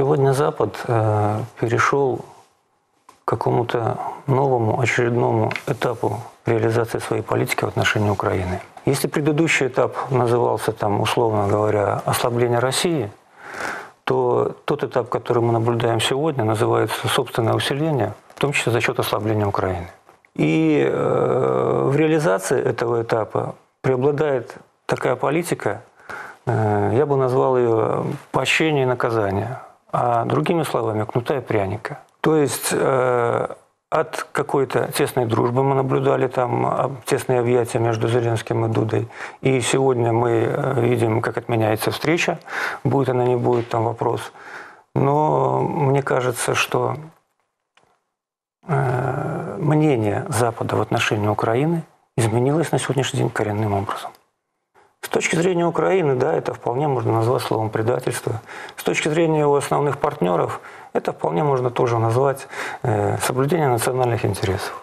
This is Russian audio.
Сегодня Запад э, перешел к какому-то новому очередному этапу реализации своей политики в отношении Украины. Если предыдущий этап назывался, там, условно говоря, ослабление России, то тот этап, который мы наблюдаем сегодня, называется собственное усиление, в том числе за счет ослабления Украины. И э, в реализации этого этапа преобладает такая политика, э, я бы назвал ее поощрение и наказание, а другими словами, кнута и пряника. То есть э, от какой-то тесной дружбы мы наблюдали там тесные объятия между Зеленским и Дудой. И сегодня мы э, видим, как отменяется встреча. Будет она, не будет, там вопрос. Но мне кажется, что э, мнение Запада в отношении Украины изменилось на сегодняшний день коренным образом. Точки зрения Украины, да, это вполне можно назвать словом предательство. С точки зрения его основных партнеров, это вполне можно тоже назвать э, соблюдение национальных интересов.